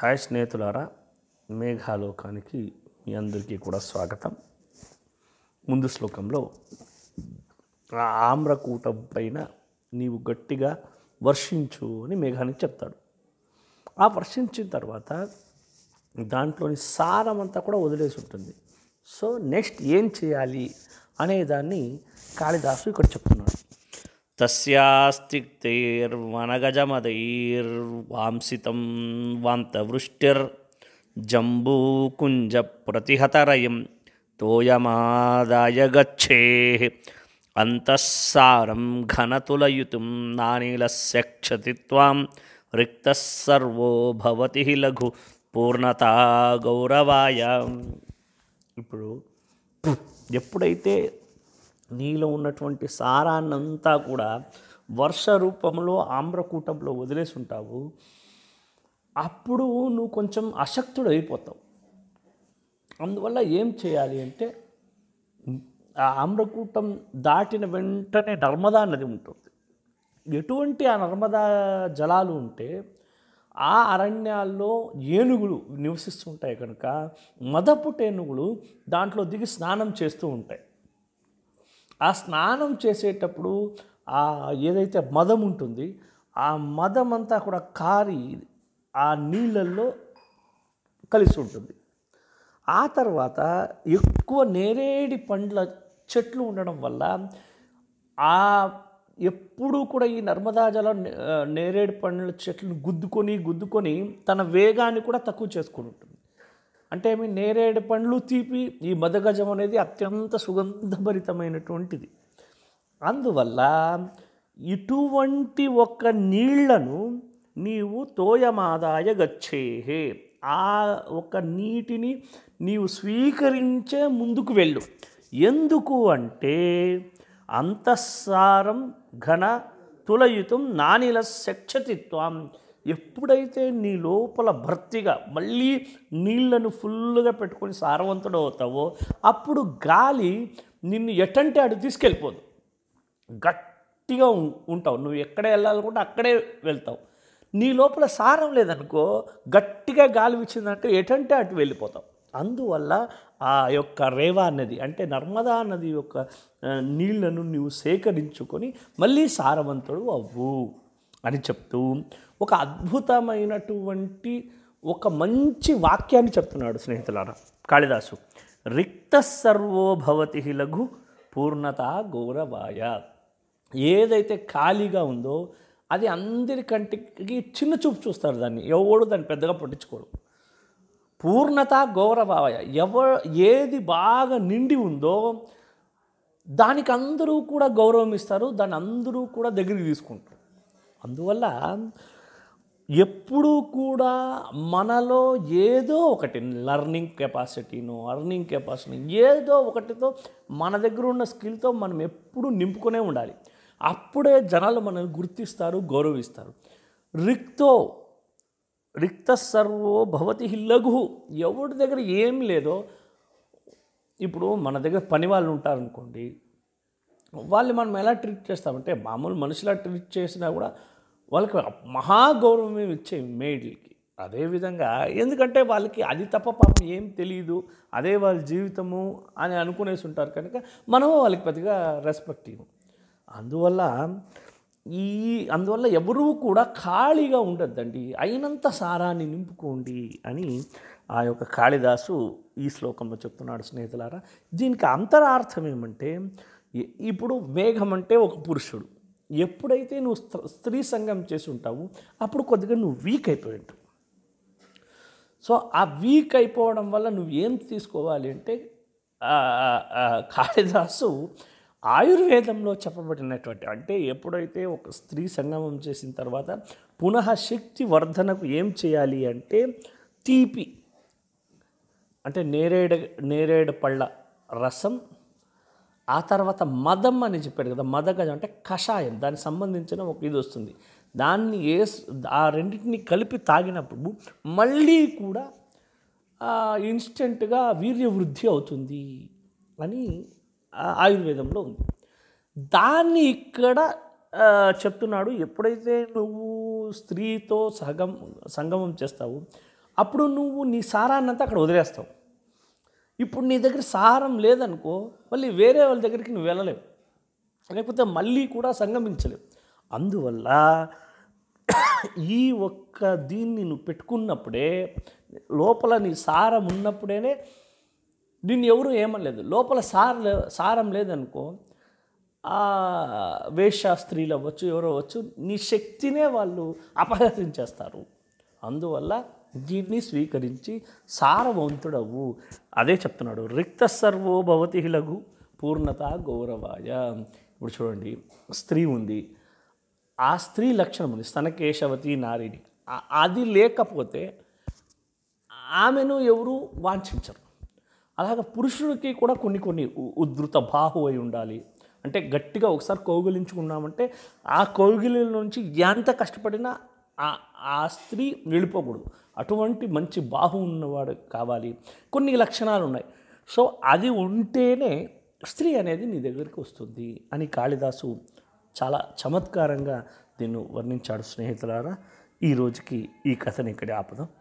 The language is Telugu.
హాయ్ స్నేహితులారా మేఘాలోకానికి మీ అందరికీ కూడా స్వాగతం. ముందు శ్లోకంలో ఆ ఆమ్రకూటం పైన నీవు గట్టిగా వర్షించు అని మేఘానికి చెప్తాడు. ఆ వర్షించిన తర్వాత దాంట్లోని సారం అంతా కూడా వదిలేసి ఉంటుంది. సో నెక్స్ట్ ఏం చేయాలి అనేదాన్ని కాళిదాసు ఇక్కడ చెప్తున్నాడు. తస్యాస్తిక్తైర్వనగజమదైర్వాంసితం వాంతవృష్టిర్ ప్రతిహతరయం తోయమాదాయ గచ్చే అంతఃసారం ఘనతులయుతుం నానీలస్య క్షతి త్వాం రిక్తసర్వో భవతి లఘు పూర్ణత గౌరవాయ ఇప్పుడు ఎప్పుడైతే నీలో ఉన్నటువంటి సారాన్నంతా కూడా వర్ష రూపంలో ఆమ్రకూటంలో వదిలేసి ఉంటావు. అప్పుడు నువ్వు కొంచెం అశక్తుడు అయిపోతావు అందువల్ల ఏం చేయాలి అంటే ఆ ఆమ్రకూటం దాటిన వెంటనే నర్మదా నది ఉంటుంది. ఎటువంటి ఆ నర్మదా జలాలు ఉంటే ఆ అరణ్యాల్లో ఏనుగులు నివసిస్తుంటాయి కనుక మదపుట ఏనుగులు దాంట్లో దిగి స్నానం చేస్తూ ఉంటాయి. ఆ స్నానం చేసేటప్పుడు ఆ ఏదైతే మదం ఉంటుంది ఆ మదం అంతా కూడా కారి ఆ నీళ్ళల్లో కలిసి ఉంటుంది. ఆ తర్వాత ఎక్కువ నేరేడి పండ్ల చెట్లు ఉండడం వల్ల ఆ ఎప్పుడూ కూడా ఈ నర్మదా జలం నేరేడు పండ్ల చెట్లను గుద్దుకొని గుద్దుకొని తన వేగాన్ని కూడా తక్కువ చేసుకొని ఉంటుంది అంటే ఏమి నేరేడు పండ్లు తీపి ఈ మదగజం అనేది అత్యంత సుగంధభరితమైనటువంటిది. అందువల్ల ఇటువంటి ఒక నీళ్ళను నీవు తోయమాదాయ గచ్చేహే. ఆ ఒక నీటిని నీవు స్వీకరించే ముందుకు వెళ్ళు. ఎందుకు అంటే అంతఃసారం ఘన తులయుతం నానిల శక్షతిత్వం ఎప్పుడైతే నీ లోపల భర్తీగా మళ్ళీ నీళ్ళను ఫుల్గా పెట్టుకొని సారవంతుడు అవుతావో అప్పుడు గాలి నిన్ను ఎటంటే అటు తీసుకెళ్ళిపోదు. గట్టిగా ఉంటావు. నువ్వు ఎక్కడ వెళ్ళాలనుకుంటే అక్కడే వెళ్తావు. నీ లోపల సారం లేదనుకో గట్టిగా గాలి వచ్చిందంటే ఎటంటే అటు వెళ్ళిపోతావు. అందువల్ల ఆ యొక్క రేవా నది అంటే నర్మదా నది యొక్క నీళ్ళను నీవు సేకరించుకొని మళ్ళీ సారవంతుడు అవ్వు. అని చెప్తూ ఒక అద్భుతమైనటువంటి ఒక మంచి వాక్యాన్ని చెప్తున్నాడు స్నేహితులారా. కాళిదాసు రిక్త సర్వోభవతి లఘు పూర్ణత గౌరవాయ. ఏదైతే ఖాళీగా ఉందో అది అందరికంటికి చిన్న చూపు చూస్తారు దాన్ని. ఎవడు దాన్ని పెద్దగా పట్టించుకోడు. పూర్ణత గౌరవాయ. ఎవ ఏది బాగా నిండి ఉందో దానికి అందరూ కూడా గౌరవం ఇస్తారు దాన్ని అందరూ కూడా దగ్గరికి తీసుకుంటారు. అందువల్ల ఎప్పుడూ కూడా మనలో ఏదో ఒకటి లర్నింగ్ కెపాసిటీనో అర్నింగ్ కెపాసిటీ ఏదో ఒకటితో మన దగ్గర ఉన్న స్కిల్తో మనం ఎప్పుడూ నింపుకునే ఉండాలి. అప్పుడే జనాలు మనల్ని గుర్తిస్తారు గౌరవిస్తారు. రిక్తో రిక్త సర్వో భవతి లఘు. ఎవరి దగ్గర ఏం లేదో ఇప్పుడు మన దగ్గర పని వాళ్ళు ఉంటారనుకోండి వాళ్ళు మనం ఎలా ట్రీట్ చేస్తామంటే మామూలు మనుషులా ట్రీట్ చేసినా కూడా వాళ్ళకి మహాగౌరవం ఇచ్చే మేడ్లకి అదేవిధంగా ఎందుకంటే వాళ్ళకి అది తప్ప పాపం ఏం తెలియదు అదే వాళ్ళ జీవితము అని అనుకునేసి ఉంటారు కనుక మనము వాళ్ళకి పెద్దగా రెస్పెక్ట్ ఇవ్వం. అందువల్ల ఈ అందువల్ల ఎవరూ కూడా ఖాళీగా ఉండొద్దండి. అయినంత సారాన్ని నింపుకోండి అని ఆ యొక్క కాళిదాసు ఈ శ్లోకంలో చెప్తున్నాడు స్నేహితులారా. దీనికి అంతరార్థం ఏమంటే ఇప్పుడు మేఘం అంటే ఒక పురుషుడు. ఎప్పుడైతే నువ్వు స్త్రీ సంఘం చేసి ఉంటావు అప్పుడు కొద్దిగా నువ్వు వీక్ అయిపోయి ఉంటావు. సో ఆ వీక్ అయిపోవడం వల్ల నువ్వు ఏం తీసుకోవాలి అంటే కాళిదాసు ఆయుర్వేదంలో చెప్పబడినటువంటి అంటే ఎప్పుడైతే ఒక స్త్రీ సంగమం చేసిన తర్వాత పునః శక్తి వర్ధనకు ఏం చేయాలి అంటే తీపి అంటే నేరేడు నేరేడు పళ్ళ రసం ఆ తర్వాత మదం అని చెప్పాడు కదా మదగజం అంటే కషాయం దానికి సంబంధించిన ఒక ఇది వస్తుంది. దాన్ని ఏ ఆ రెండింటిని కలిపి తాగినప్పుడు మళ్ళీ కూడా ఇన్స్టెంట్గా వీర్యవృద్ధి అవుతుంది అని ఆయుర్వేదంలో ఉంది. దాన్ని ఇక్కడ చెప్తున్నాడు ఎప్పుడైతే నువ్వు స్త్రీతో సగం సంగమం చేస్తావు అప్పుడు నువ్వు నీ సారాన్నంతా అక్కడ వదిలేస్తావు. ఇప్పుడు నీ దగ్గర సారం లేదనుకో మళ్ళీ వేరే వాళ్ళ దగ్గరికి నువ్వు వెళ్ళలేవు. లేకపోతే మళ్ళీ కూడా సంగమించలేవు అందువల్ల ఈ ఒక్క దీన్ని నువ్వు పెట్టుకున్నప్పుడే లోపల నీ సారం ఉన్నప్పుడేనే నిన్ను ఎవరు ఏమనలేదు. లోపల సార సారం లేదనుకో ఆ వేషాస్త్రీలు స్త్రీలు అవ్వచ్చు ఎవరో అవ్వచ్చు నీ శక్తినే వాళ్ళు అపహసించేస్తారు అందువల్ల దీన్ని స్వీకరించి సారవంతుడవు. అదే చెప్తున్నాడు రిక్త సర్వో భవతి లఘు పూర్ణత గౌరవాయ. ఇప్పుడు చూడండి స్త్రీ ఉంది. ఆ స్త్రీ లక్షణం ఉంది స్తనకేశవతి నారిని. అది లేకపోతే ఆమెను ఎవరు వాంఛించరు. అలాగ పురుషుడికి కూడా కొన్ని కొన్ని ఉ- ఉద్ధృత బాహు అయి ఉండాలి. అంటే గట్టిగా ఒకసారి కౌగిలించుకున్నామంటే ఆ కౌగిలి నుంచి ఎంత కష్టపడినా ఆ స్త్రీ వెళ్ళిపోకూడదు అటువంటి మంచి బాహు ఉన్నవాడు కావాలి. కొన్ని లక్షణాలు ఉన్నాయి. సో అది ఉంటేనే స్త్రీ అనేది నీ దగ్గరికి వస్తుంది అని కాళిదాసు చాలా చమత్కారంగా దీన్ని వర్ణించాడు స్నేహితులారా. ఈ రోజుకి ఈ కథని ఇక్కడే ఆపదాం.